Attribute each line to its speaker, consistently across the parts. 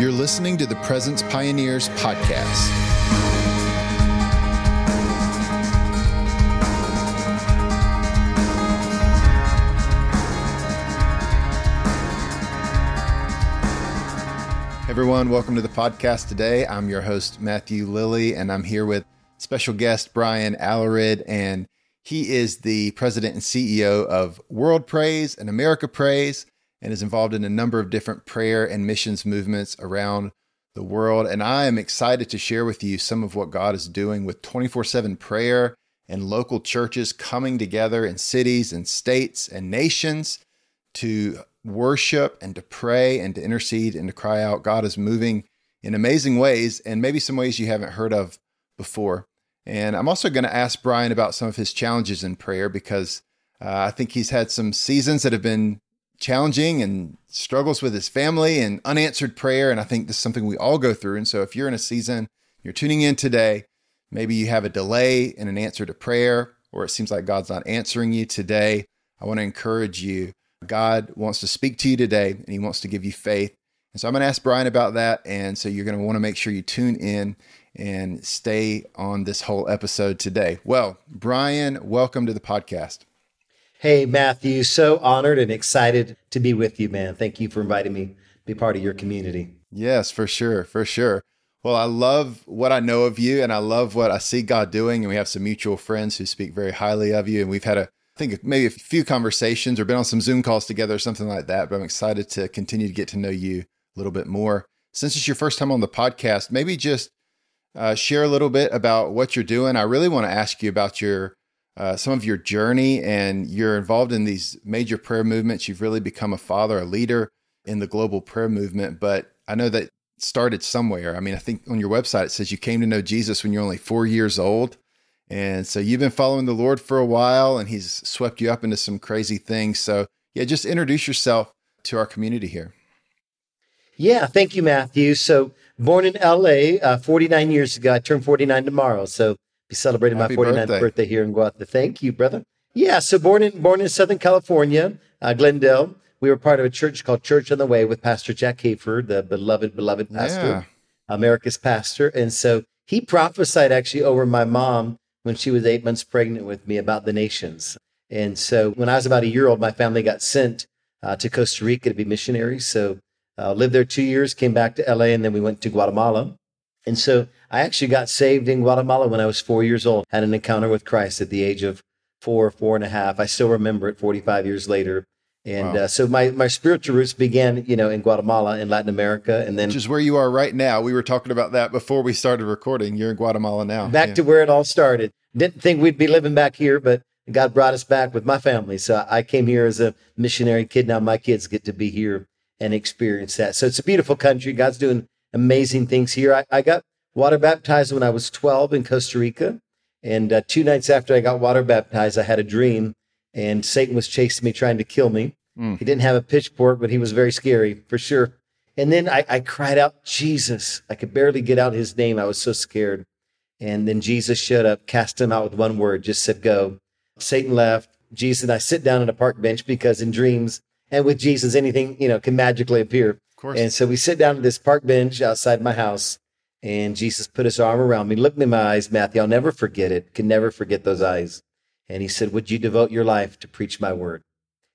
Speaker 1: You're listening to the Presence Pioneers podcast. everyone, welcome to the podcast today. I'm your host, Matthew Lilley, and I'm here with special guest Brian Alarid, and he is the president and CEO of World Prays and America Prays and is involved in a number of different prayer and missions movements around the world. And I am excited to share with you some of what God is doing with 24 7 prayer and local churches coming together in cities and states and nations to worship and to pray and to intercede and to cry out. God is moving in amazing ways and maybe some ways you haven't heard of before. And I'm also going to ask Brian about some of his challenges in prayer because uh, I think he's had some seasons that have been challenging and struggles with his family and unanswered prayer. And I think this is something we all go through. And so if you're in a season, you're tuning in today, maybe you have a delay in an answer to prayer, or it seems like God's not answering you today, I want to encourage you. God wants to speak to you today and he wants to give you faith. And so I'm going to ask Brian about that. And so you're going to want to make sure you tune in and stay on this whole episode today. Well, Brian, welcome to the podcast.
Speaker 2: Hey, Matthew, so honored and excited to be with you, man. Thank you for inviting me to be part of your community.
Speaker 1: Yes, for sure, for sure. Well, I love what I know of you and I love what I see God doing. And we have some mutual friends who speak very highly of you. And we've had a, I think maybe a few conversations or been on some Zoom calls together or something like that. But I'm excited to continue to get to know you a little bit more. Since it's your first time on the podcast, maybe just uh, share a little bit about what you're doing. I really want to ask you about your uh, some of your journey and you're involved in these major prayer movements. You've really become a father, a leader in the global prayer movement. But I know that started somewhere. I mean, I think on your website it says you came to know Jesus when you're only four years old. And so you've been following the Lord for a while and he's swept you up into some crazy things. So, yeah, just introduce yourself to our community here.
Speaker 2: Yeah, thank you, Matthew. So, born in LA uh, 49 years ago, I turned 49 tomorrow. So, be celebrating Happy my 49th birthday. birthday. here in Guadalajara. Thank you, brother. Yeah, so born in born in Southern California, uh, Glendale. We were part of a church called Church on the Way with Pastor Jack Hayford, the beloved, beloved pastor, yeah. America's pastor. And so he prophesied actually over my mom when she was eight months pregnant with me about the nations. And so when I was about a year old, my family got sent uh, to Costa Rica to be missionaries. So uh, lived there two years, came back to LA, and then we went to Guatemala. And so I actually got saved in Guatemala when I was four years old, had an encounter with Christ at the age of four, four and a half. I still remember it 45 years later. And wow. uh, so my, my spiritual roots began, you know, in Guatemala in Latin America, and then
Speaker 1: which is where you are right now. We were talking about that before we started recording. You're in Guatemala now.
Speaker 2: Back yeah. to where it all started. Didn't think we'd be living back here, but God brought us back with my family. So I came here as a missionary kid. Now my kids get to be here and experience that. So it's a beautiful country. God's doing amazing things here. I, I got water baptized when I was 12 in Costa Rica. And uh, two nights after I got water baptized, I had a dream, and Satan was chasing me, trying to kill me. Mm. He didn't have a pitchfork, but he was very scary for sure. And then I, I cried out, Jesus. I could barely get out his name. I was so scared. And then Jesus showed up, cast him out with one word, just said, Go. Satan left. Jesus and I sit down on a park bench because in dreams and with Jesus, anything, you know, can magically appear. Of course. And so we sit down at this park bench outside my house and Jesus put his arm around me, looked me in my eyes, Matthew. I'll never forget it. Can never forget those eyes. And he said, Would you devote your life to preach my word?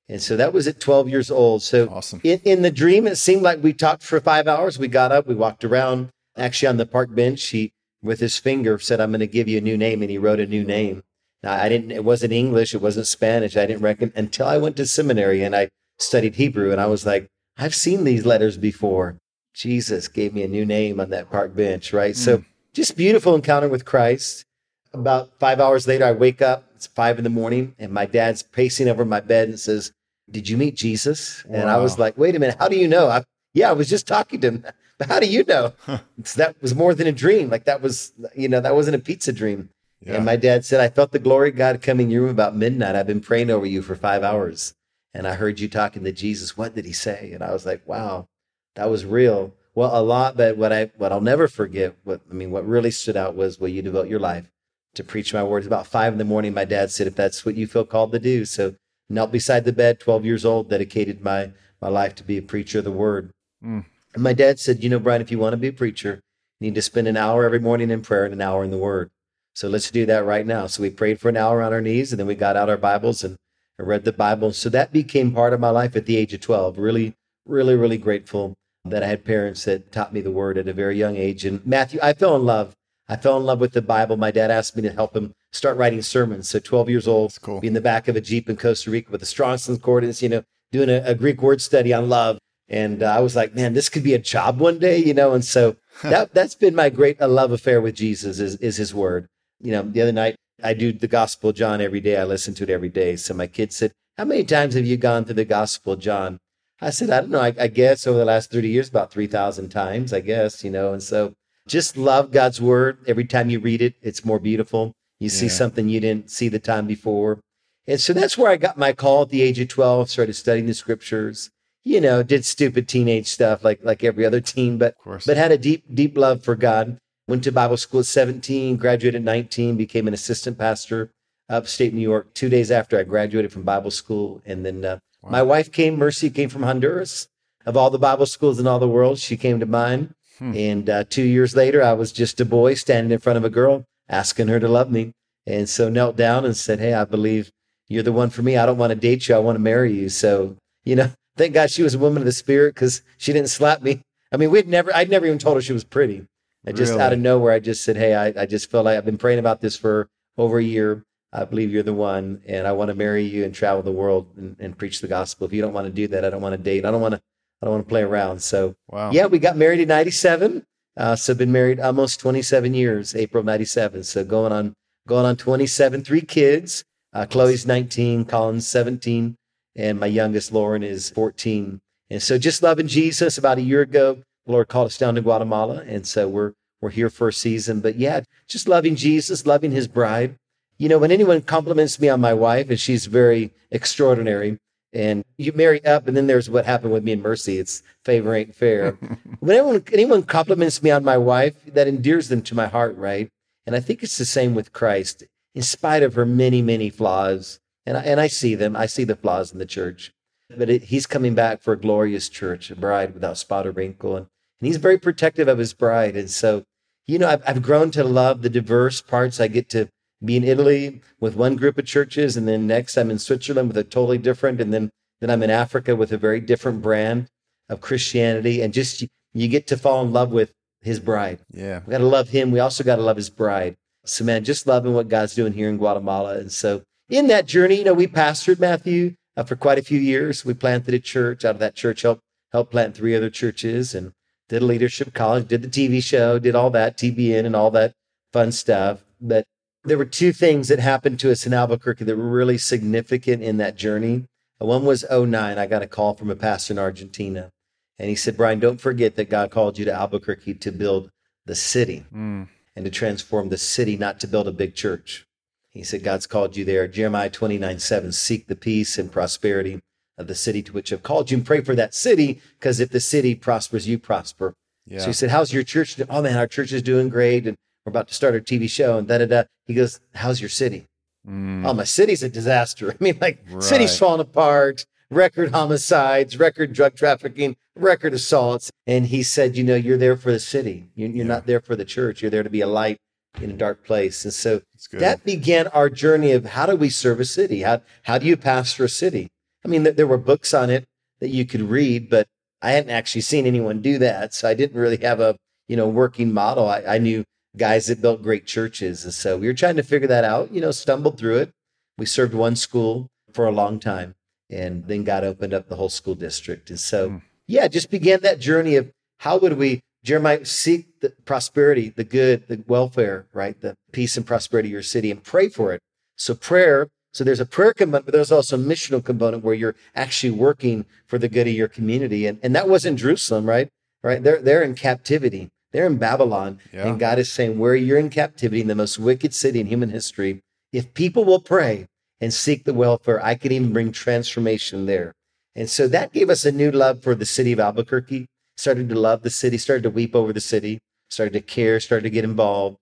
Speaker 2: And so that was at 12 years old. So awesome. in, in the dream, it seemed like we talked for five hours. We got up, we walked around. Actually, on the park bench, he, with his finger, said, I'm going to give you a new name. And he wrote a new name. Now, I didn't, it wasn't English, it wasn't Spanish. I didn't reckon until I went to seminary and I studied Hebrew. And I was like, I've seen these letters before. Jesus gave me a new name on that park bench, right? Mm. So just beautiful encounter with Christ. About five hours later, I wake up. It's five in the morning, and my dad's pacing over my bed and says, "Did you meet Jesus?" Wow. And I was like, "Wait a minute, how do you know?" I, yeah, I was just talking to him. But how do you know? Huh. that was more than a dream. Like that was, you know, that wasn't a pizza dream. Yeah. And my dad said, I felt the glory of God coming in your room about midnight. I've been praying over you for five hours. And I heard you talking to Jesus. What did he say? And I was like, wow, that was real. Well, a lot, but what I what I'll never forget, what I mean, what really stood out was will you devote your life to preach my words? About five in the morning, my dad said, if that's what you feel called to do. So knelt beside the bed, 12 years old, dedicated my my life to be a preacher of the word.
Speaker 1: Mm,
Speaker 2: And my dad said, You know, Brian, if you want to be a preacher, you need to spend an hour every morning in prayer and an hour in the Word. So let's do that right now. So we prayed for an hour on our knees and then we got out our Bibles and read the Bible. So that became part of my life at the age of 12. Really, really, really grateful that I had parents that taught me the Word at a very young age. And Matthew, I fell in love. I fell in love with the Bible. My dad asked me to help him start writing sermons. So 12 years old,
Speaker 1: cool.
Speaker 2: be in the back of a Jeep in Costa Rica with a Strong's Concordance, you know, doing a, a Greek word study on love. And uh, I was like, man, this could be a job one day, you know. And so that that's been my great love affair with Jesus is is His Word. You know, the other night I do the Gospel of John every day. I listen to it every day. So my kids said, "How many times have you gone through the Gospel of John?" I said, "I don't know. I, I guess over the last thirty years, about three thousand times. I guess you know." And so just love God's Word. Every time you read it, it's more beautiful. You see
Speaker 1: Yeah.
Speaker 2: something you didn't see the time before. And so that's where I got my call at the age of 12, started studying the scriptures, you know, did stupid teenage stuff like like every other teen, but but had a deep, deep love for God. Went to Bible school at 17, graduated at 19, became an assistant pastor upstate New York two days after I graduated from Bible school. And then uh,
Speaker 1: Wow.
Speaker 2: my wife came, Mercy came from Honduras. Of all the Bible schools in all the world, she came to mine.
Speaker 1: Hmm.
Speaker 2: And uh, two years later, I was just a boy standing in front of a girl, asking her to love me. And so knelt down and said, Hey, I believe you're the one for me. I don't want to date you. I want to marry you. So, you know, thank God she was a woman of the spirit because she didn't slap me. I mean, we'd never, I'd never even told her she was pretty. I just
Speaker 1: Really?
Speaker 2: out of nowhere, I just said, Hey, I, I just feel like I've been praying about this for over a year. I believe you're the one, and I want to marry you and travel the world and, and preach the gospel. If you don't want to do that, I don't want to date. I don't want to, I don't want to play around. So,
Speaker 1: wow.
Speaker 2: yeah, we got married in 97. Uh, so been married almost 27 years, April 97. So going on, going on 27, three kids. Uh, Chloe's 19, Colin's 17, and my youngest Lauren is 14. And so just loving Jesus about a year ago, the Lord called us down to Guatemala. And so we're, we're here for a season, but yeah, just loving Jesus, loving his bride. You know, when anyone compliments me on my wife and she's very extraordinary and you marry up and then there's what happened with me and Mercy. It's favor ain't fair. when anyone, anyone compliments me on my wife, that endears them to my heart, right? And I think it's the same with Christ, in spite of her many, many flaws. And I, and I see them. I see the flaws in the church. But it, he's coming back for a glorious church, a bride without spot or wrinkle. And, and he's very protective of his bride. And so, you know, I've, I've grown to love the diverse parts. I get to be in Italy with one group of churches, and then next I'm in Switzerland with a totally different, and then then I'm in Africa with a very different brand of Christianity. And just you get to fall in love with his bride.
Speaker 1: Yeah.
Speaker 2: We got to love him. We also got to love his bride. So, man, just loving what God's doing here in Guatemala. And so, in that journey, you know, we pastored Matthew uh, for quite a few years. We planted a church. Out of that church, helped helped plant three other churches, and did a leadership college, did the TV show, did all that TBN and all that fun stuff. But there were two things that happened to us in Albuquerque that were really significant in that journey. One was 09. I got a call from a pastor in Argentina. And he said, Brian, don't forget that God called you to Albuquerque to build the city
Speaker 1: Mm.
Speaker 2: and to transform the city, not to build a big church. He said, God's called you there. Jeremiah 29 7, seek the peace and prosperity of the city to which I've called you and pray for that city, because if the city prospers, you prosper.
Speaker 1: Yeah.
Speaker 2: So he said, How's your church? Oh man, our church is doing great. And we're about to start our TV show and da da da. He goes, How's your city?
Speaker 1: Mm.
Speaker 2: Oh, my city's a disaster. I mean, like, city's falling apart, record homicides, record drug trafficking, record assaults. And he said, You know, you're there for the city. You're, you're
Speaker 1: Yeah.
Speaker 2: not there for the church. You're there to be a light in a dark place. And so that began our journey of how do we serve a city? How, how do you pastor a city? I mean, there, there were books on it that you could read, but I hadn't actually seen anyone do that. So I didn't really have a, you know, working model. I, I knew guys that built great churches. And so we were trying to figure that out, you know, stumbled through it. We served one school for a long time and then God opened up the whole school district. And so,
Speaker 1: Hmm.
Speaker 2: yeah, just began that journey of how would we, Jeremiah, seek the prosperity, the good, the welfare, right? The peace and prosperity of your city and pray for it. So prayer, so there's a prayer component, but there's also a missional component where you're actually working for the good of your community. And, and that wasn't Jerusalem, right? Right. They're, they're in captivity. They're in Babylon.
Speaker 1: Yeah.
Speaker 2: And God is saying, where you're in captivity in the most wicked city in human history, if people will pray and seek the welfare, I can even bring transformation there. And so that gave us a new love for the city of Albuquerque. Started to love the city, started to weep over the city, started to care, started to get involved.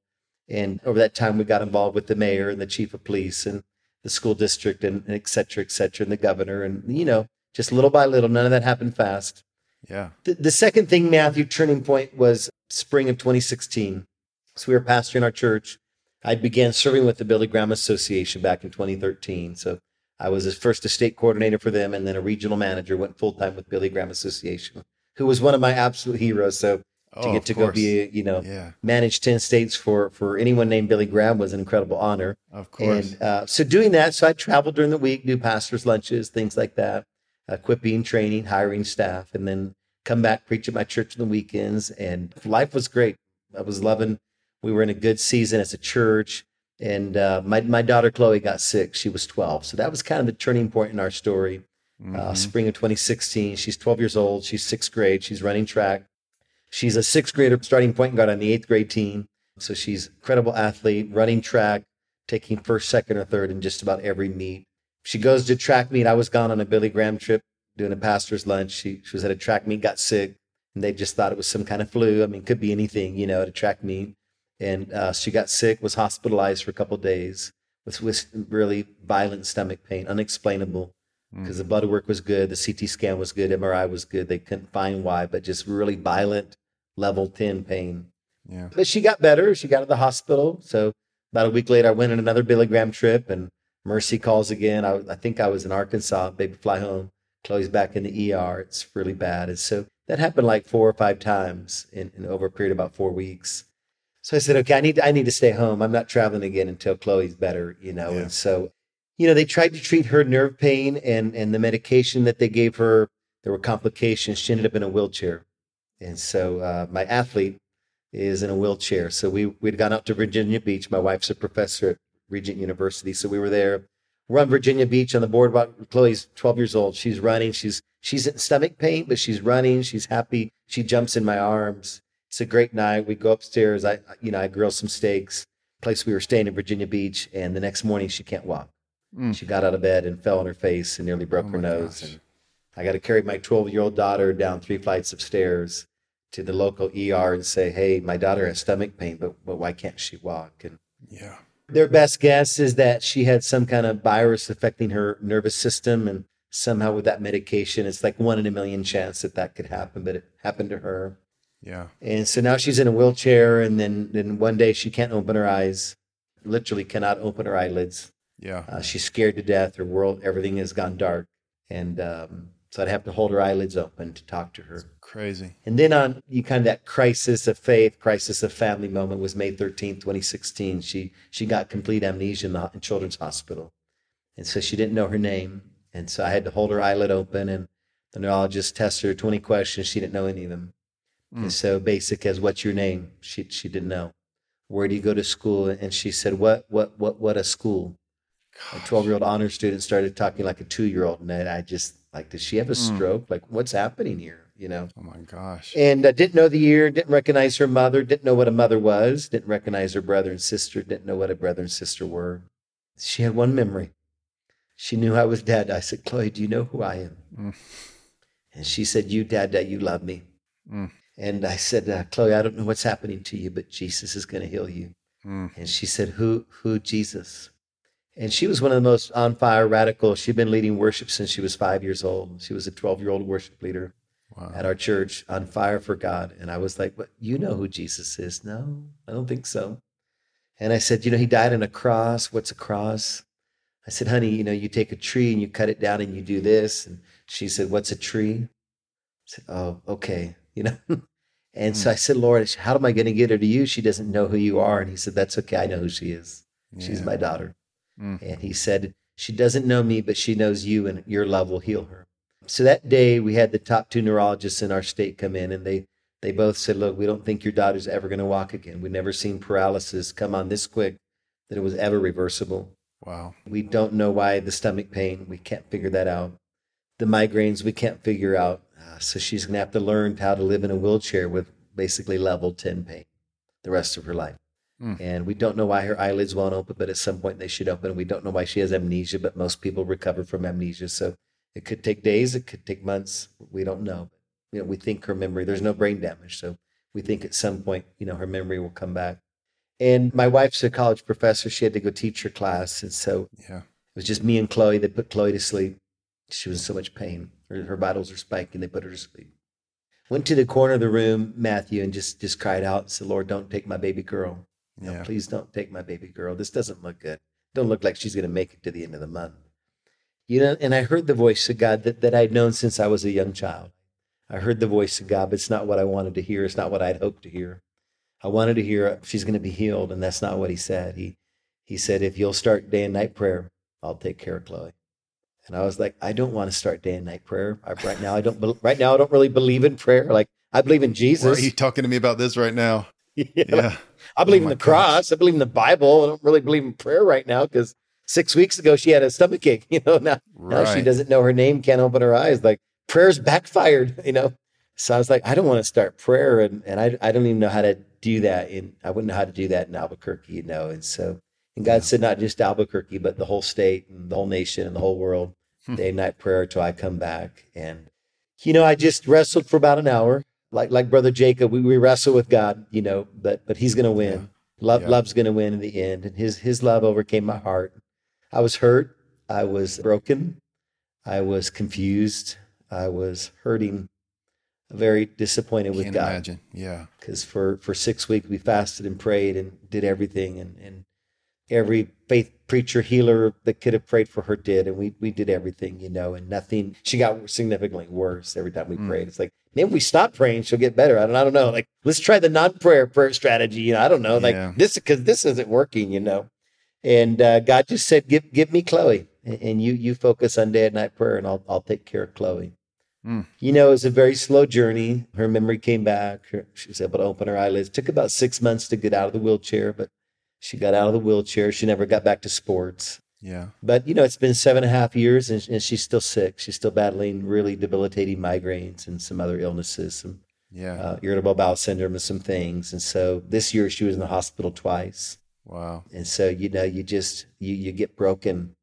Speaker 2: And over that time, we got involved with the mayor and the chief of police and the school district and, and et cetera, et cetera, and the governor. And, you know, just little by little, none of that happened fast.
Speaker 1: Yeah.
Speaker 2: The, the second thing, Matthew, turning point was spring of 2016. So we were pastoring our church. I began serving with the Billy Graham Association back in 2013. So I was first a state coordinator for them and then a regional manager, went full time with Billy Graham Association, who was one of my absolute heroes. So to
Speaker 1: Oh,
Speaker 2: get to
Speaker 1: course.
Speaker 2: go be, you know,
Speaker 1: Yeah.
Speaker 2: manage 10 states for, for anyone named Billy Graham was an incredible honor.
Speaker 1: Of course.
Speaker 2: And uh, so doing that, so I traveled during the week, do pastors' lunches, things like that, equipping, training, hiring staff, and then come back, preach at my church on the weekends. And life was great. I was loving, we were in a good season as a church. And uh, my, my daughter Chloe got sick. She was 12. So that was kind of the turning point in our story. Uh,
Speaker 1: Mhm.
Speaker 2: spring of 2016. She's 12 years old. She's sixth grade. She's running track. She's a sixth grader starting point guard on the eighth grade team. So she's incredible athlete, running track, taking first, second, or third in just about every meet. She goes to track meet. I was gone on a Billy Graham trip doing a pastor's lunch. She, she was at a track meet, got sick, and they just thought it was some kind of flu. I mean, could be anything, you know, at a track meet. And uh, she got sick, was hospitalized for a couple of days with, with really violent stomach pain, unexplainable because the blood work was good, the CT scan was good, MRI was good. They couldn't find why, but just really violent level 10 pain.
Speaker 1: Yeah.
Speaker 2: But she got better. She got to the hospital. So about a week later, I went on another Billy Graham trip and Mercy calls again. I, I think I was in Arkansas, baby fly home. Chloe's back in the ER. It's really bad. And so that happened like four or five times in, in over a period of about four weeks. So I said, okay, I need, I need to stay home. I'm not traveling again until Chloe's better, you know?
Speaker 1: Yeah.
Speaker 2: And so, you know, they tried to treat her nerve pain and, and the medication that they gave her, there were complications. She ended up in a wheelchair. And so uh, my athlete is in a wheelchair. So we, we'd gone out to Virginia Beach. My wife's a professor at Regent University. So we were there. We're on Virginia Beach on the boardwalk. Chloe's 12 years old. She's running. She's, she's in stomach pain, but she's running. She's happy. She jumps in my arms. It's a great night. We go upstairs. I, you know, I grill some steaks. Place we were staying in Virginia Beach. And the next morning she can't walk.
Speaker 1: Mm.
Speaker 2: She got out of bed and fell on her face and nearly broke
Speaker 1: Oh
Speaker 2: her nose. And I got to carry my 12 year old daughter down three flights of stairs to the local ER and say, Hey, my daughter has stomach pain, but, but why can't she walk? And
Speaker 1: Yeah.
Speaker 2: Their best guess is that she had some kind of virus affecting her nervous system. And somehow with that medication, it's like one in a million chance that that could happen, but it happened to her.
Speaker 1: Yeah.
Speaker 2: And so now she's in a wheelchair. And then, then one day she can't open her eyes, literally cannot open her eyelids.
Speaker 1: Yeah.
Speaker 2: Uh, she's scared to death. Her world, everything has gone dark. And um, so I'd have to hold her eyelids open to talk to her.
Speaker 1: Crazy.
Speaker 2: And then on you kind of that crisis of faith, crisis of family moment was May 13th, 2016. She she got complete amnesia in the in children's hospital. And so she didn't know her name. And so I had to hold her eyelid open and the neurologist tested her 20 questions. She didn't know any of them.
Speaker 1: Mm.
Speaker 2: And so basic as what's your name? She she didn't know. Where do you go to school? And she said, What what what what a school? A 12 year old honor student started talking like a two year old. And I I just like, does she have a
Speaker 1: Mm.
Speaker 2: stroke? Like, what's happening here? You know?
Speaker 1: Oh my gosh.
Speaker 2: And uh, didn't know the year, didn't recognize her mother, didn't know what a mother was, didn't recognize her brother and sister, didn't know what a brother and sister were. She had one memory. She knew I was dead. I said, Chloe, do you know who I am?
Speaker 1: Mm.
Speaker 2: And she said, You, Dad, Dad, you love me.
Speaker 1: Mm.
Speaker 2: And I said, uh, Chloe, I don't know what's happening to you, but Jesus is going to heal you.
Speaker 1: Mm.
Speaker 2: And she said, Who, who, Jesus? And she was one of the most on fire, radical. She'd been leading worship since she was five years old. She was a 12 year old worship leader
Speaker 1: Wow.
Speaker 2: at our church on fire for God. And I was like, What? You know who Jesus is? No, I don't think so. And I said, You know, he died on a cross. What's a cross? I said, Honey, you know, you take a tree and you cut it down and you do this. And she said, What's a tree? I said, Oh, okay. You know? and so I said, Lord, how am I going to get her to you? She doesn't know who you are. And he said, That's okay. I know who she is. She's my daughter.
Speaker 1: Mm.
Speaker 2: And he said, She doesn't know me, but she knows you, and your love will heal her. So that day, we had the top two neurologists in our state come in, and they, they both said, Look, we don't think your daughter's ever going to walk again. We've never seen paralysis come on this quick that it was ever reversible.
Speaker 1: Wow.
Speaker 2: We don't know why the stomach pain, we can't figure that out. The migraines, we can't figure out. Uh, so she's going to have to learn how to live in a wheelchair with basically level 10 pain the rest of her life.
Speaker 1: Mm.
Speaker 2: And we don't know why her eyelids won't open, but at some point they should open. We don't know why she has amnesia, but most people recover from amnesia. So it could take days, it could take months. We don't know. You know, we think her memory, there's no brain damage. So we think at some point, you know, her memory will come back. And my wife's a college professor. She had to go teach her class. And so
Speaker 1: Yeah.
Speaker 2: it was just me and Chloe. They put Chloe to sleep. She was in so much pain. Her, her vitals are spiking. They put her to sleep. went to the corner of the room, Matthew, and just just cried out and said, Lord, don't take my baby girl. No,
Speaker 1: Yeah.
Speaker 2: please don't take my baby girl. This doesn't look good. Don't look like she's going to make it to the end of the month. You know, and I heard the voice of God that, that I'd known since I was a young child. I heard the voice of God, but it's not what I wanted to hear. It's not what I'd hoped to hear. I wanted to hear she's going to be healed, and that's not what he said. He he said, if you'll start day and night prayer, I'll take care of Chloe. And I was like, I don't want to start day and night prayer. I, right now, I don't. Right now, I don't really believe in prayer. Like I believe in
Speaker 1: Why are
Speaker 2: Jesus.
Speaker 1: you talking to me about this right now?
Speaker 2: Yeah.
Speaker 1: Yeah.
Speaker 2: I believe
Speaker 1: Oh
Speaker 2: in the cross. I believe in the Bible. I don't really believe in prayer right now because six weeks ago she had a stomach ache. You know, now, now she doesn't know her name, can't open her eyes. Like prayer's backfired. You know, so I was like, I don't want to start prayer, and and I I don't even know how to do that. In I wouldn't know how to do that in Albuquerque. You know, and so and God
Speaker 1: Yeah.
Speaker 2: said not just Albuquerque, but the whole state and the whole nation and the whole world
Speaker 1: Hmm.
Speaker 2: day and night prayer till I come back. And you know, I just wrestled for about an hour. Like like brother Jacob, we, we wrestle with God, you know, but but he's gonna win. Love
Speaker 1: Yeah.
Speaker 2: love's gonna win in the end. And his his love overcame my heart. I was hurt. I was broken. I was confused. I was hurting, very disappointed with
Speaker 1: Can't
Speaker 2: God
Speaker 1: imagine. Yeah.
Speaker 2: because for for six weeks we fasted and prayed and did everything and and every faith preacher healer that could have prayed for her did and we we did everything you know and nothing she got significantly worse every time we
Speaker 1: Mm.
Speaker 2: prayed it's like maybe we stop praying she'll get better i don't, I don't know like let's try the non-prayer prayer strategy you know i don't know like
Speaker 1: Yeah.
Speaker 2: this because this isn't working you know and uh, god just said give give me chloe and, and you you focus on day and night prayer and i'll i'll take care of chloe
Speaker 1: Mm.
Speaker 2: you know, it was a very slow journey. Her memory came back. Her, she was able to open her eyelids. It took about six months to get out of the wheelchair, but she got out of the wheelchair. She never got back to sports.
Speaker 1: Yeah.
Speaker 2: But, you know, it's been seven and a half years and, and she's still sick. She's still battling really debilitating migraines and some other illnesses, some
Speaker 1: Yeah.
Speaker 2: uh, irritable bowel syndrome and some things. And so this year she was in the hospital twice.
Speaker 1: Wow.
Speaker 2: And so, you know, you just, you, you get broken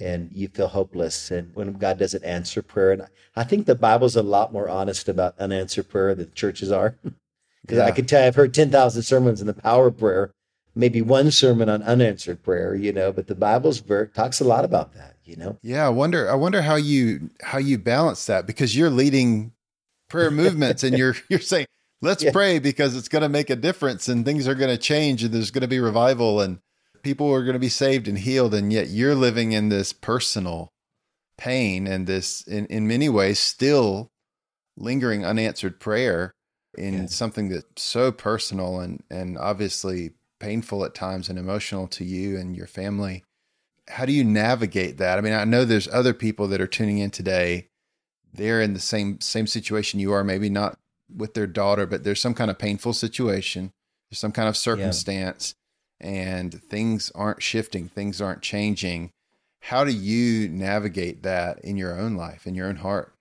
Speaker 2: and you feel hopeless. And when God doesn't answer prayer, and I think the Bible's a lot more honest about unanswered prayer than churches are. Because I
Speaker 1: Yeah.
Speaker 2: could tell you, I've heard 10,000 sermons in the power of prayer, maybe one sermon on unanswered prayer, you know, but the Bible's ver- talks a lot about that, you know?
Speaker 1: Yeah, I wonder. I wonder how you how you balance that because you're leading prayer movements and you're you're saying let's
Speaker 2: Yeah.
Speaker 1: pray because it's going to make a difference and things are going to change and there's going to be revival and people are going to be saved and healed and yet you're living in this personal pain and this in in many ways still lingering unanswered prayer in
Speaker 2: Yeah.
Speaker 1: something that's so personal and and obviously painful at times and emotional to you and your family how do you navigate that? I mean, I know there's other people that are tuning in today. They're in the same same situation you are, maybe not with their daughter, but there's some kind of painful situation. There's some kind of circumstance and things aren't shifting, things aren't changing. How do you navigate that in your own life, in your own heart?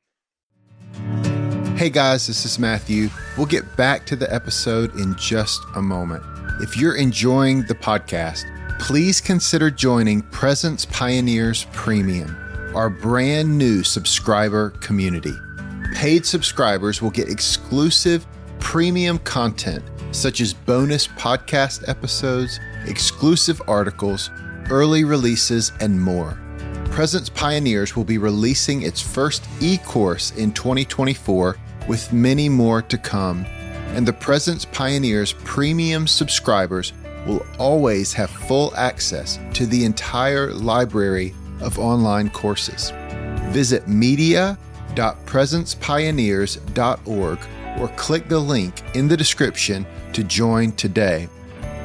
Speaker 1: Hey guys, this is Matthew. We'll get back to the episode in just a moment. If you're enjoying the podcast, please consider joining Presence Pioneers Premium, our brand new subscriber community. Paid subscribers will get exclusive premium content such as bonus podcast episodes, exclusive articles, early releases, and more. Presence Pioneers will be releasing its first e course in 2024 with many more to come. And the Presence Pioneers premium subscribers will always have full access to the entire library of online courses. Visit media.presencepioneers.org or click the link in the description to join today.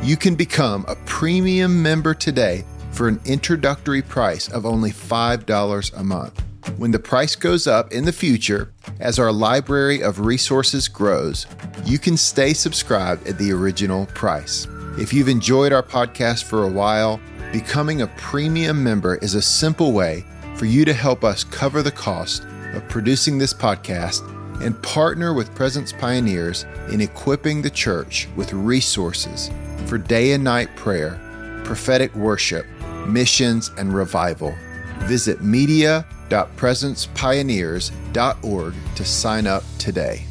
Speaker 1: You can become a premium member today for an introductory price of only $5 a month. When the price goes up in the future, as our library of resources grows, you can stay subscribed at the original price. If you've enjoyed our podcast for a while, becoming a premium member is a simple way for you to help us cover the cost of producing this podcast and partner with Presence Pioneers in equipping the church with resources for day and night prayer, prophetic worship, missions, and revival. Visit media.presencepioneers.org to sign up today.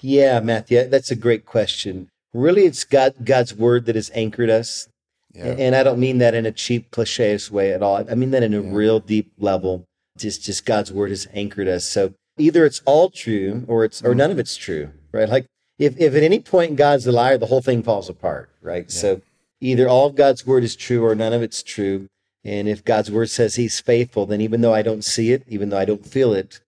Speaker 2: Yeah, Matthew, that's a great question. Really, it's God, God's word that has anchored us.
Speaker 1: Yeah.
Speaker 2: And I don't mean that in a cheap, cliches way at all. I mean that in a
Speaker 1: Yeah.
Speaker 2: real deep level. Just just God's word has anchored us. So either it's all true or it's or
Speaker 1: Mm.
Speaker 2: none of it's true, right? Like if if at any point God's a liar, the whole thing falls apart, right?
Speaker 1: Yeah.
Speaker 2: So either all of God's word is true or none of it's true. And if God's word says he's faithful, then even though I don't see it, even though I don't feel it,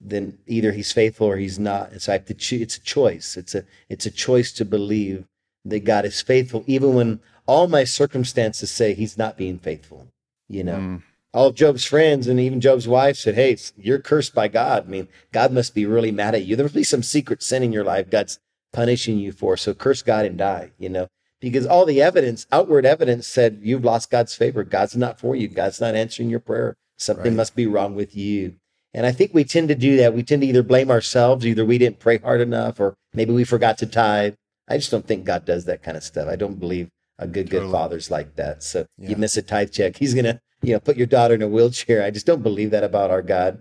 Speaker 2: then either he's faithful or he's not. And so I have to choose. It's a choice. It's a it's a choice to believe that God is faithful, even when all my circumstances say he's not being faithful. You know,
Speaker 1: Mm.
Speaker 2: all of Job's friends and even Job's wife said, Hey, you're cursed by God. I mean, God must be really mad at you. There must be some secret sin in your life God's punishing you for. So curse God and die, you know, because all the evidence, outward evidence said you've lost God's favor. God's not for you. God's not answering your prayer. Something
Speaker 1: Right.
Speaker 2: must be wrong with you. And I think we tend to do that. We tend to either blame ourselves, either we didn't pray hard enough, or maybe we forgot to tithe. I just don't think God does that kind of stuff. I don't believe a good, good
Speaker 1: Totally.
Speaker 2: father's like that. So
Speaker 1: Yeah.
Speaker 2: you miss a tithe check, he's gonna, you know, put your daughter in a wheelchair. I just don't believe that about our God.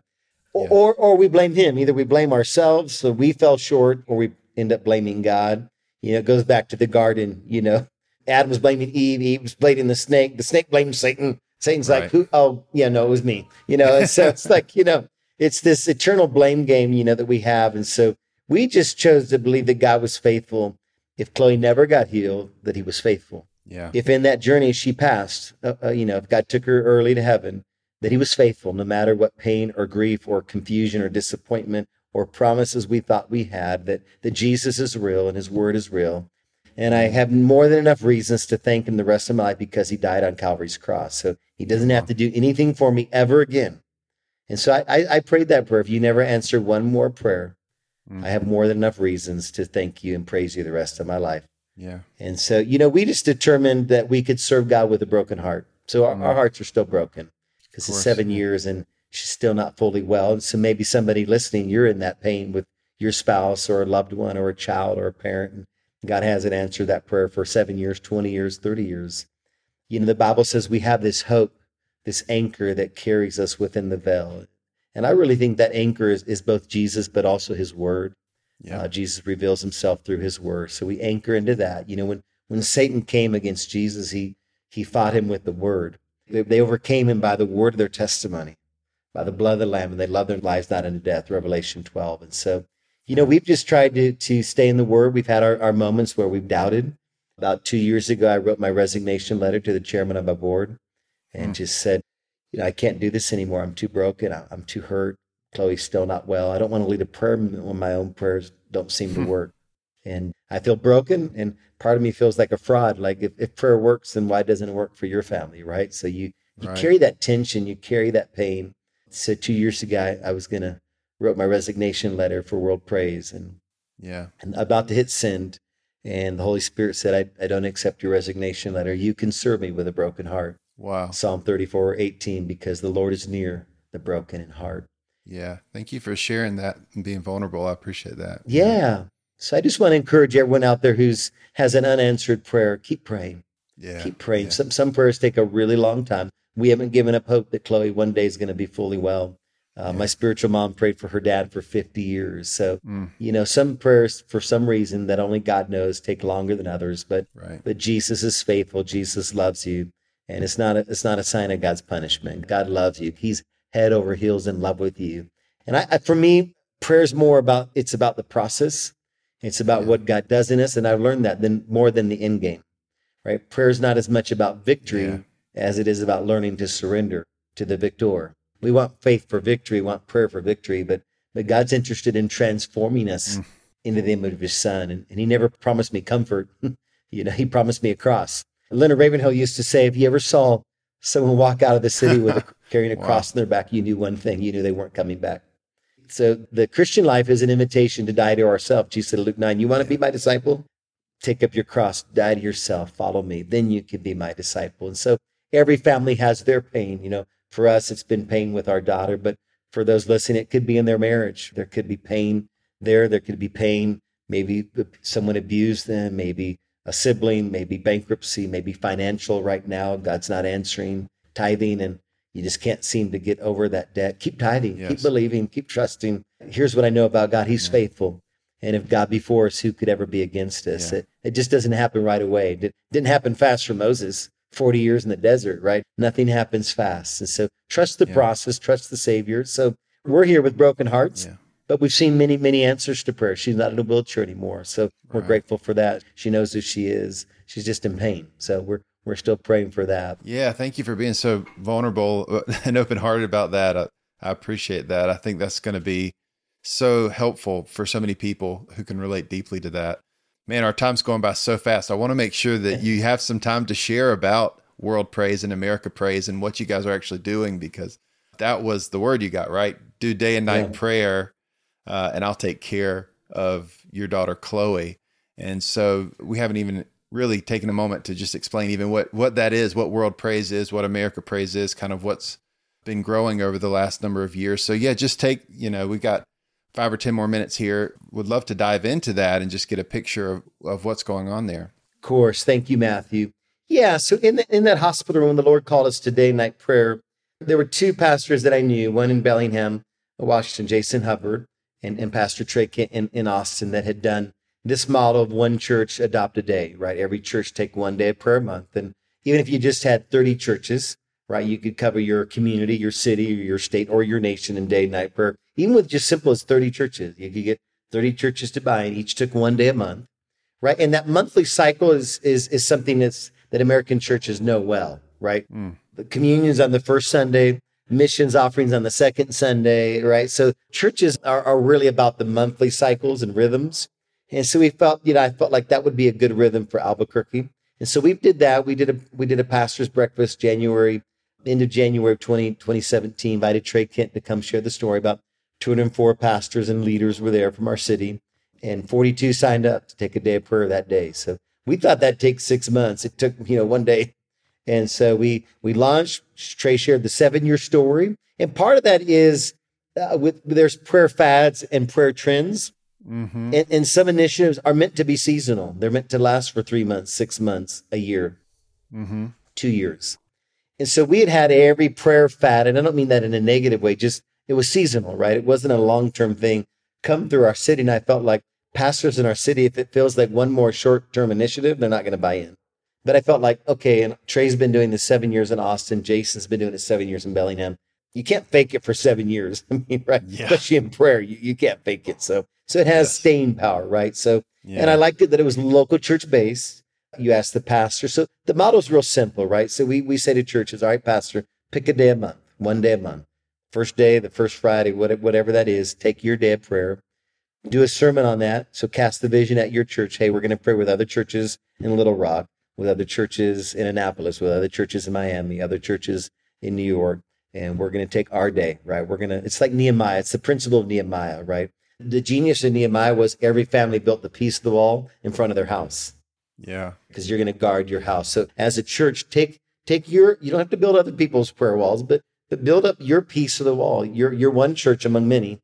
Speaker 2: Or,
Speaker 1: Yeah.
Speaker 2: or, or we blame him. Either we blame ourselves, so we fell short, or we end up blaming God. You know, it goes back to the garden. You know, Adam was blaming Eve. Eve was blaming the snake. The snake blamed Satan. Satan's
Speaker 1: Right.
Speaker 2: like, who? Oh, yeah, no, it was me. You know, and so it's like, you know, it's this eternal blame game, you know, that we have. And so we just chose to believe that God was faithful. If Chloe never got healed, that he was faithful.
Speaker 1: Yeah.
Speaker 2: If in that journey she passed, uh, uh, you know, if God took her early to heaven, that he was faithful no matter what pain or grief or confusion or disappointment or promises we thought we had, that, that Jesus is real and his word is real. And I have more than enough reasons to thank him the rest of my life because he died on Calvary's cross. So he doesn't have to do anything for me ever again. And so I, I, I prayed that prayer. If you never answered one more prayer,
Speaker 1: Mm.
Speaker 2: I have more than enough reasons to thank you and praise you the rest of my life.
Speaker 1: Yeah.
Speaker 2: And so, you know, we just determined that we could serve God with a broken heart. So our,
Speaker 1: Mm.
Speaker 2: our hearts are still broken because it's seven years and she's still not fully well. And so maybe somebody listening, you're in that pain with your spouse or a loved one or a child or a parent. And God hasn't answered that prayer for seven years, 20 years, 30 years. You know, the Bible says we have this hope, this anchor that carries us within the veil. And I really think that anchor is, is both Jesus, but also his word.
Speaker 1: Yeah.
Speaker 2: Uh, Jesus reveals himself through his word. So we anchor into that. You know, when, when Satan came against Jesus, he, he fought him with the word. They, they overcame him by the word of their testimony, by the blood of the Lamb, and they loved their lives not unto death, Revelation 12. And so, you know, we've just tried to, to stay in the word. We've had our, our moments where we've doubted. About two years ago, I wrote my resignation letter to the chairman of my board and
Speaker 1: Hmm.
Speaker 2: just said, you know, I can't do this anymore. I'm too broken. I'm too hurt. Chloe's still not well. I don't want to lead a prayer movement when my own prayers don't seem to
Speaker 1: Hmm.
Speaker 2: work. And I feel broken. And part of me feels like a fraud. Like if, if prayer works, then why doesn't it work for your family? Right. So you, you
Speaker 1: Right.
Speaker 2: carry that tension, you carry that pain. So two years ago, I, I was going to wrote my resignation letter for World Prays and,
Speaker 1: Yeah.
Speaker 2: and about to hit send. And the Holy Spirit said, I, I don't accept your resignation letter. You can serve me with a broken heart.
Speaker 1: Wow.
Speaker 2: Psalm 34, 18, because the Lord is near the broken in heart.
Speaker 1: Yeah. Thank you for sharing that and being vulnerable. I appreciate that.
Speaker 2: Yeah. So I just want to encourage everyone out there who's has an unanswered prayer. Keep praying.
Speaker 1: Yeah.
Speaker 2: Keep praying.
Speaker 1: Yeah.
Speaker 2: Some some prayers take a really long time. We haven't given up hope that Chloe one day is going to be fully well. Uh,
Speaker 1: Yeah.
Speaker 2: My spiritual mom prayed for her dad for 50 years. So
Speaker 1: Mm,
Speaker 2: you know, some prayers for some reason that only God knows take longer than others. But
Speaker 1: right.
Speaker 2: but Jesus is faithful. Jesus loves you, and it's not a, it's not a sign of God's punishment. God loves you. He's head over heels in love with you. And I, I for me, prayer's more about it's about the process. It's about
Speaker 1: Yeah.
Speaker 2: what God does in us, and I've learned that then more than the end game. Right? Prayer is not as much about victory
Speaker 1: Yeah.
Speaker 2: as it is about learning to surrender to the victor. We want faith for victory, we want prayer for victory, but but God's interested in transforming us
Speaker 1: Mm.
Speaker 2: into the image of his son. And, and he never promised me comfort. you know, he promised me a cross. Leonard Ravenhill used to say, if you ever saw someone walk out of the city with a, carrying a
Speaker 1: Wow.
Speaker 2: cross in their back, you knew one thing, you knew they weren't coming back. So the Christian life is an invitation to die to ourselves. Jesus said in Luke 9, you want to be my disciple? Take up your cross, die to yourself, follow me. Then you can be my disciple. And so every family has their pain. You know, for us, it's been pain with our daughter, but for those listening, it could be in their marriage. There could be pain there. There could be pain. Maybe someone abused them, maybe a sibling, maybe bankruptcy, maybe financial right now. God's not answering tithing and you just can't seem to get over that debt. Keep tithing, keep believing, keep trusting. Here's what I know about God He's
Speaker 1: Yeah.
Speaker 2: faithful. And if God be for us, who could ever be against us?
Speaker 1: Yeah.
Speaker 2: It, it just doesn't happen right away. It didn't happen fast for Moses. 40 years in the desert, right? Nothing happens fast. And so trust the
Speaker 1: Yeah.
Speaker 2: process, trust the Savior. So we're here with broken hearts. But we've seen many, many answers to prayer. She's not in a wheelchair anymore. So we're grateful for that. She knows who she is. She's just in pain. So we're, we're still praying for that.
Speaker 1: Yeah, thank you for being so vulnerable uh, and open hearted about that. I, I appreciate that. I think that's going to be so helpful for so many people who can relate deeply to that. Man, our time's going by so fast. I want to make sure that you have some time to share about World Prays and America Prays and what you guys are actually doing because that was the word you got, right? Do day and night
Speaker 2: Yeah.
Speaker 1: prayer, uh, and I'll take care of your daughter, Chloe. And so we haven't even really taken a moment to just explain even what what that is, what World Prays is, what America Prays is, kind of what's been growing over the last number of years. So yeah, just take, you know, we've got five or ten more minutes here. Would love to dive into that and just get a picture of, of what's going on there.
Speaker 2: Of course. Thank you, Matthew. Yeah. So in, the, in that hospital room, the Lord called us to day night prayer. There were two pastors that I knew, one in Bellingham, Washington, Jason Hubbard, and, and Pastor Trey Kent in, in Austin that had done this model of one church adopt a day, right? Every church take one day of prayer a month. And even if you just had 30 churches, right, you could cover your community, your city, or your state, or your nation in day and night prayer. Even with just simple as 30 churches, you could get 30 churches to buy, and each took one day a month right? And that monthly cycle is is is something that's that American churches know well, right?
Speaker 1: Mm.
Speaker 2: The communions on the first Sunday, missions offerings on the second Sunday, right? So churches are, are really about the monthly cycles and rhythms. And so we felt, you know, I felt like that would be a good rhythm for Albuquerque. And so we did that. We did a we did a pastor's breakfast January, end of January of 20, 2017, invited Trey Kent to come share the story about 204 pastors and leaders were there from our city and 42 signed up to take a day of prayer that day. So we thought that'd take six months. It took, you know, one day. And so we, we launched, Trey shared the seven year story. And part of that is uh, with, there's prayer fads and prayer trends.
Speaker 1: Mm-hmm.
Speaker 2: And, and some initiatives are meant to be seasonal. They're meant to last for three months, six months, a year,
Speaker 1: Mm-hmm.
Speaker 2: two years. And so we had had every prayer fad, and I don't mean that in a negative way, just it was seasonal, right? It wasn't a long term thing come through our city. And I felt like pastors in our city, if it feels like one more short term initiative, they're not going to buy in. But I felt like, okay, and Trey's been doing this seven years in Austin, Jason's been doing it seven years in Bellingham. You can't fake it for seven years. I mean, right?
Speaker 1: Yeah.
Speaker 2: Especially in prayer, you, you can't fake it. So, so it has
Speaker 1: Yes.
Speaker 2: staying power, right? So,
Speaker 1: Yeah.
Speaker 2: and I liked it that it was local church based. You ask the pastor. So the model is real simple, right? So we, we say to churches, all right, pastor, pick a day a month, one day a month. First day, the first Friday, whatever, whatever that is, take your day of prayer. Do a sermon on that. So cast the vision at your church. Hey, we're going to pray with other churches in Little Rock, with other churches in Annapolis, with other churches in Miami, other churches in New York. And we're going to take our day, right? We're going to, it's like Nehemiah. It's the principle of Nehemiah, right? The genius of Nehemiah was every family built the piece of the wall in front of their house
Speaker 1: yeah.
Speaker 2: because you're going to guard your house. So as a church, take take your you don't have to build other people's prayer walls, but but build up your piece of the wall. You're you're one church among many.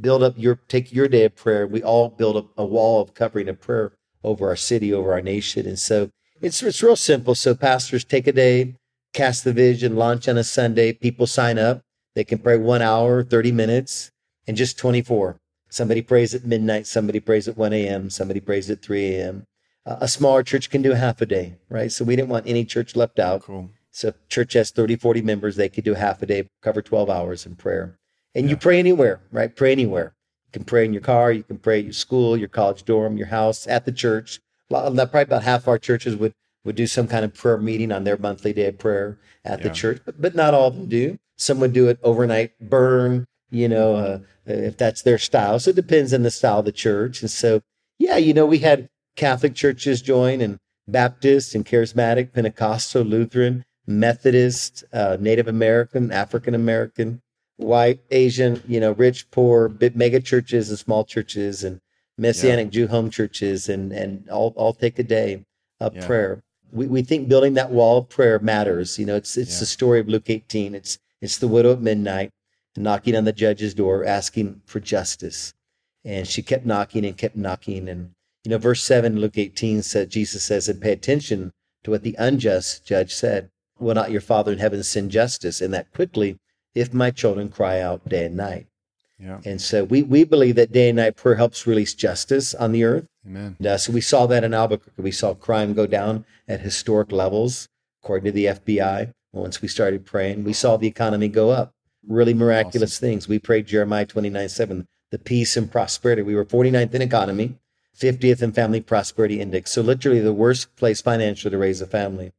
Speaker 2: Build up your take your day of prayer. We all build up a wall of covering of prayer over our city, over our nation. And so it's it's real simple. So pastors take a day, cast the vision, launch on a Sunday. People sign up. They can pray one hour, 30 minutes, and just 24. Somebody prays at midnight, somebody prays at 1 a.m., somebody prays at 3 a.m uh, a smaller church can do half a day, right? So we didn't want any church left out.
Speaker 1: Cool.
Speaker 2: So church has 30, 40 members, they could do half a day, cover 12 hours in prayer. And you pray anywhere, right? Pray anywhere. You can pray in your car, you can pray at your school, your college dorm, your house, at the church. Probably about half our churches would would do some kind of prayer meeting on their monthly day of prayer at the church, but, but not all of them do. Some would do it overnight burn, you know, uh, if that's their style. So it depends on the style of the church. And so, yeah, you know, we had Catholic churches join and Baptist and Charismatic, Pentecostal, Lutheran, Methodist, uh, Native American, African American, white, Asian, you know, rich, poor, big mega churches and small churches and Messianic Jew home churches and, and all, all take a day of prayer. We, we think building that wall of prayer matters. You know, it's, it's the story of Luke 18. It's, it's the widow at midnight knocking on the judge's door, asking for justice. And she kept knocking and kept knocking. And, you know, verse 7, Luke 18 said, Jesus says, and pay attention to what the unjust judge said. Will not your Father in heaven send justice? And that quickly, if my children cry out day and night.
Speaker 1: Yeah.
Speaker 2: And so we, we believe that day and night prayer helps release justice on the earth.
Speaker 1: Amen.
Speaker 2: And, uh, so we saw that in Albuquerque. We saw crime go down at historic levels. according to the FBI. Once we started praying, we saw the economy go up. Really miraculous awesome. things. We prayed Jeremiah 29 7, the peace and prosperity. We were 49th in economy, 50th in family prosperity index. So, literally, the worst place financially to raise a family.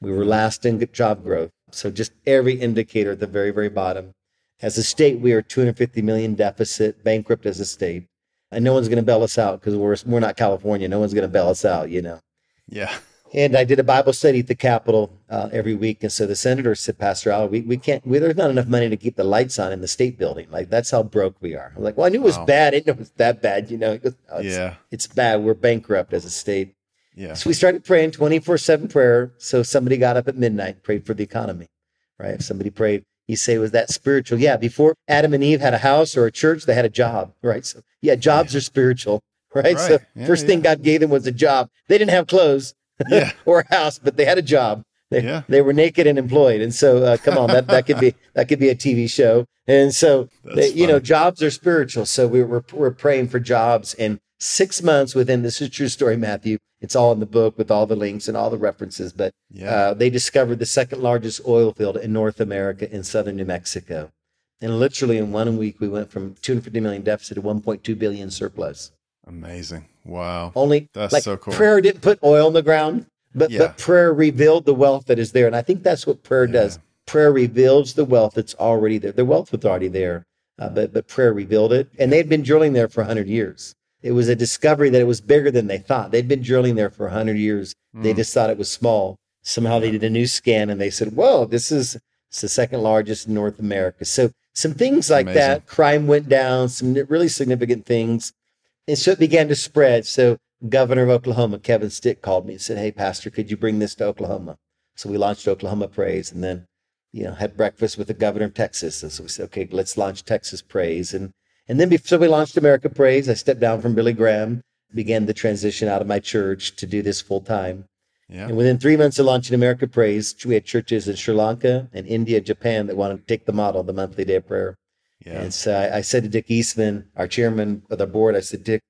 Speaker 2: We were last in job growth. So, just every indicator at the very, very bottom. As a state, we are 250 million deficit, bankrupt as a state. And no one's going to bail us out because we're, we're not California. No one's going to bail us out, you know.
Speaker 1: Yeah.
Speaker 2: And I did a Bible study at the Capitol uh, every week. And so the senator said, Pastor Al, we, we can't, we, there's not enough money to keep the lights on in the state building. Like, that's how broke we are. I'm like, well, I knew it was wow. bad. I didn't know it was that bad. You know, goes, oh, it's, yeah. it's bad. We're bankrupt as a state.
Speaker 1: Yeah.
Speaker 2: So we started praying 24 7 prayer. So somebody got up at midnight, prayed for the economy, right? If somebody prayed, you say, was that spiritual? Yeah. Before Adam and Eve had a house or a church, they had a job, right? So, yeah, jobs yeah. are spiritual, right? right. So, yeah, first yeah. thing God gave them was a job. They didn't have clothes or a house, but they had a job. They, yeah. they were naked and employed. And so, uh, come on, that, that could be, that could be a TV show. And so, they, you know, jobs are spiritual. So we were, we're praying for jobs and six months within, this is true story, Matthew. It's all in the book with all the links and all the references, but yeah. uh, they discovered the second largest oil field in North America in southern New Mexico. And literally in one week, we went from 250 million deficit to 1.2 billion surplus.
Speaker 1: Amazing. Wow.
Speaker 2: Only that's like, so cool. Prayer didn't put oil in the ground, but, yeah. but prayer revealed the wealth that is there. And I think that's what prayer yeah. does. Prayer reveals the wealth that's already there. The wealth was already there, uh, but, but prayer revealed it. And they'd been drilling there for 100 years. It was a discovery that it was bigger than they thought. They'd been drilling there for 100 years. Mm. They just thought it was small. Somehow they did a new scan and they said, whoa, this is it's the second largest in North America. So some things like Amazing. that. Crime went down, some really significant things. And so it began to spread. So governor of Oklahoma, Kevin Stitt, called me and said, Hey, Pastor, could you bring this to Oklahoma? So we launched Oklahoma Prays and then, you know, had breakfast with the governor of Texas. And so we said, okay, let's launch Texas Prays. And and then before we launched America Prays, I stepped down from Billy Graham, began the transition out of my church to do this full time. Yeah. And within three months of launching America Prays, we had churches in Sri Lanka and India, Japan that wanted to take the model, the monthly day of prayer. Yeah. And so I, I, said to Dick Eastman, our chairman of the board, I said, Dick,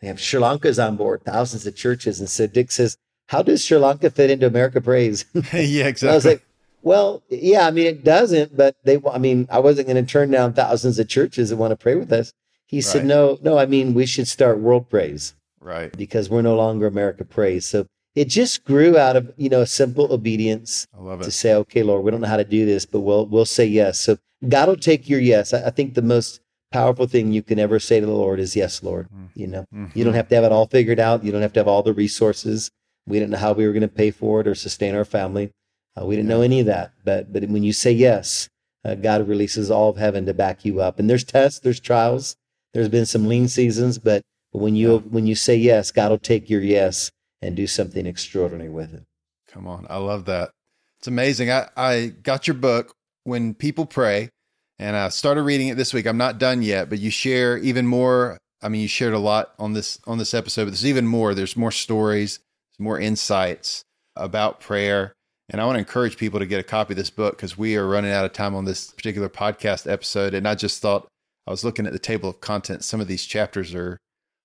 Speaker 2: they have Sri Lanka's on board, thousands of churches. And so Dick says, How does Sri Lanka fit into America Prays?
Speaker 1: yeah, exactly.
Speaker 2: I was like, Well, yeah, I mean, it doesn't, but they, I mean, I wasn't going to turn down thousands of churches that want to pray with us. He right. said, No, no, I mean, we should start World Prays.
Speaker 1: Right.
Speaker 2: Because we're no longer America Prays. So it just grew out of, you know, a simple obedience
Speaker 1: I love it.
Speaker 2: to say, okay, Lord, we don't know how to do this, but we'll, we'll say yes. So God will take your yes. I, I think the most powerful thing you can ever say to the Lord is, Yes, Lord. Mm-hmm. You know, mm-hmm. you don't have to have it all figured out. You don't have to have all the resources. We didn't know how we were going to pay for it or sustain our family. Uh, we didn't know any of that. But, but when you say yes, uh, God releases all of heaven to back you up. And there's tests, there's trials, there's been some lean seasons, but when you when you say yes, God will take your yes and do something extraordinary with it.
Speaker 1: Come on, I love that. It's amazing. I, I got your book when people pray and I started reading it this week. I'm not done yet, but you share even more. I mean, you shared a lot on this on this episode, but there's even more. There's more stories, more insights about prayer. And I want to encourage people to get a copy of this book because we are running out of time on this particular podcast episode. And I just thought I was looking at the table of contents. Some of these chapters are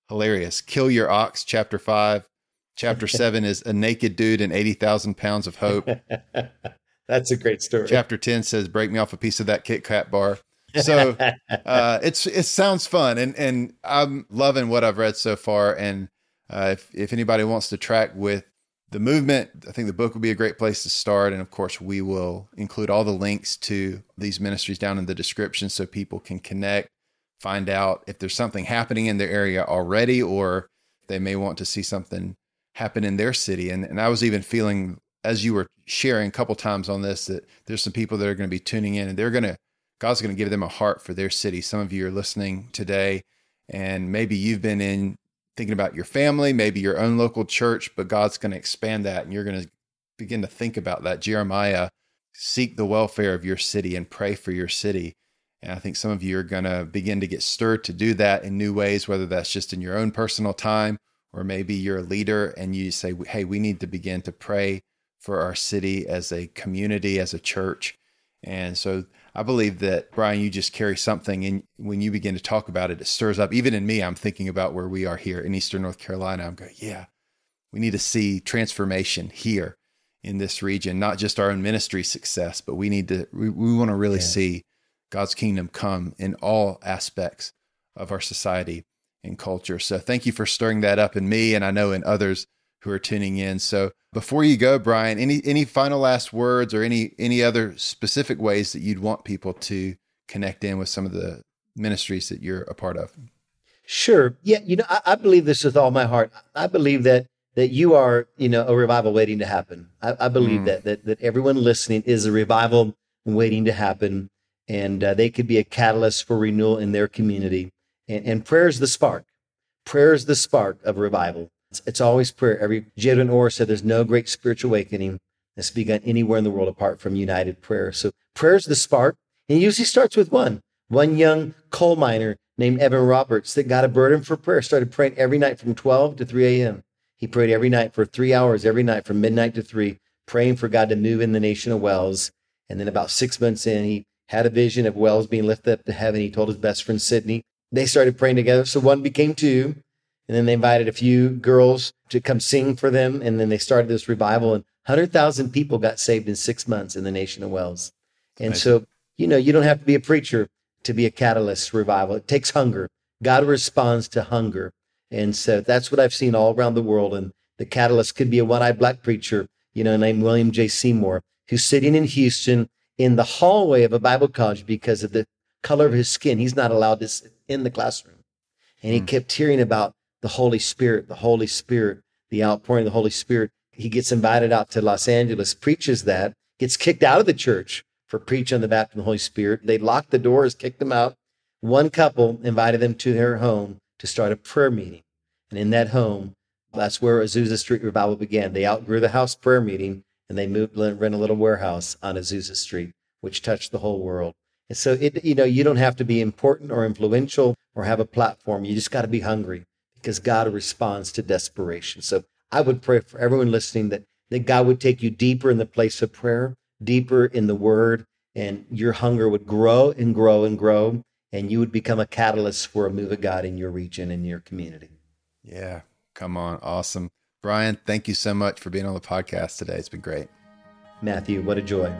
Speaker 1: hilarious. Kill Your Ox, chapter five. Chapter seven is A Naked Dude and 80,000 Pounds of Hope.
Speaker 2: That's a great story.
Speaker 1: Chapter 10 says, Break me off a piece of that Kit Kat bar. So uh, it's it sounds fun, and and I'm loving what I've read so far. And uh, if if anybody wants to track with the movement, I think the book would be a great place to start. And of course, we will include all the links to these ministries down in the description so people can connect, find out if there's something happening in their area already, or they may want to see something happen in their city. And and I was even feeling as you were sharing a couple times on this that there's some people that are going to be tuning in and they're going to God's going to give them a heart for their city. Some of you are listening today and maybe you've been in thinking about your family, maybe your own local church, but God's going to expand that and you're going to begin to think about that. Jeremiah, seek the welfare of your city and pray for your city. And I think some of you are going to begin to get stirred to do that in new ways, whether that's just in your own personal time or maybe you're a leader and you say, hey, we need to begin to pray for our city as a community, as a church. And so I believe that, Brian, you just carry something. And when you begin to talk about it, it stirs up. Even in me, I'm thinking about where we are here in Eastern North Carolina. I'm going, yeah, we need to see transformation here in this region, not just our own ministry success, but we need to, we, we want to really yeah. see God's kingdom come in all aspects of our society and culture. So thank you for stirring that up in me and I know in others who are tuning in. So before you go, Brian, any any final last words or any any other specific ways that you'd want people to connect in with some of the ministries that you're a part of?
Speaker 2: Sure. Yeah, you know, I, I believe this with all my heart. I believe that that you are, you know, a revival waiting to happen. I, I believe mm. that, that that everyone listening is a revival waiting to happen, and uh, they could be a catalyst for renewal in their community. And, and prayer is the spark. Prayer is the spark of revival. It's, it's always prayer. Every J.I. Orr said, "There's no great spiritual awakening that's begun anywhere in the world apart from united prayer." So prayer is the spark, and it usually starts with one. One young coal miner named Evan Roberts that got a burden for prayer started praying every night from 12 to 3 a.m. He prayed every night for three hours, every night from midnight to three, praying for God to move in the nation of Wales. And then about six months in, he had a vision of Wales being lifted up to heaven. He told his best friend Sydney. They started praying together. So one became two. And then they invited a few girls to come sing for them. And then they started this revival. And 100,000 people got saved in six months in the nation of Wales. And nice. so, you know, you don't have to be a preacher to be a catalyst revival. It takes hunger. God responds to hunger. And so that's what I've seen all around the world. And the catalyst could be a one eyed black preacher, you know, named William J. Seymour, who's sitting in Houston in the hallway of a Bible college because of the color of his skin. He's not allowed to sit in the classroom. And he mm. kept hearing about the Holy Spirit, the Holy Spirit, the outpouring of the Holy Spirit. He gets invited out to Los Angeles, preaches that, gets kicked out of the church for preaching the baptism of the Holy Spirit. They locked the doors, kicked them out. One couple invited them to their home to start a prayer meeting. And in that home, that's where Azusa Street Revival began. They outgrew the house prayer meeting and they moved, and rent a little warehouse on Azusa Street, which touched the whole world. And so it, you know, you don't have to be important or influential or have a platform. You just got to be hungry because God responds to desperation. So I would pray for everyone listening that, that God would take you deeper in the place of prayer, deeper in the word, and your hunger would grow and grow and grow, and you would become a catalyst for a move of God in your region and your community.
Speaker 1: Yeah, come on. Awesome. Brian, thank you so much for being on the podcast today. It's been great.
Speaker 2: Matthew, what a joy.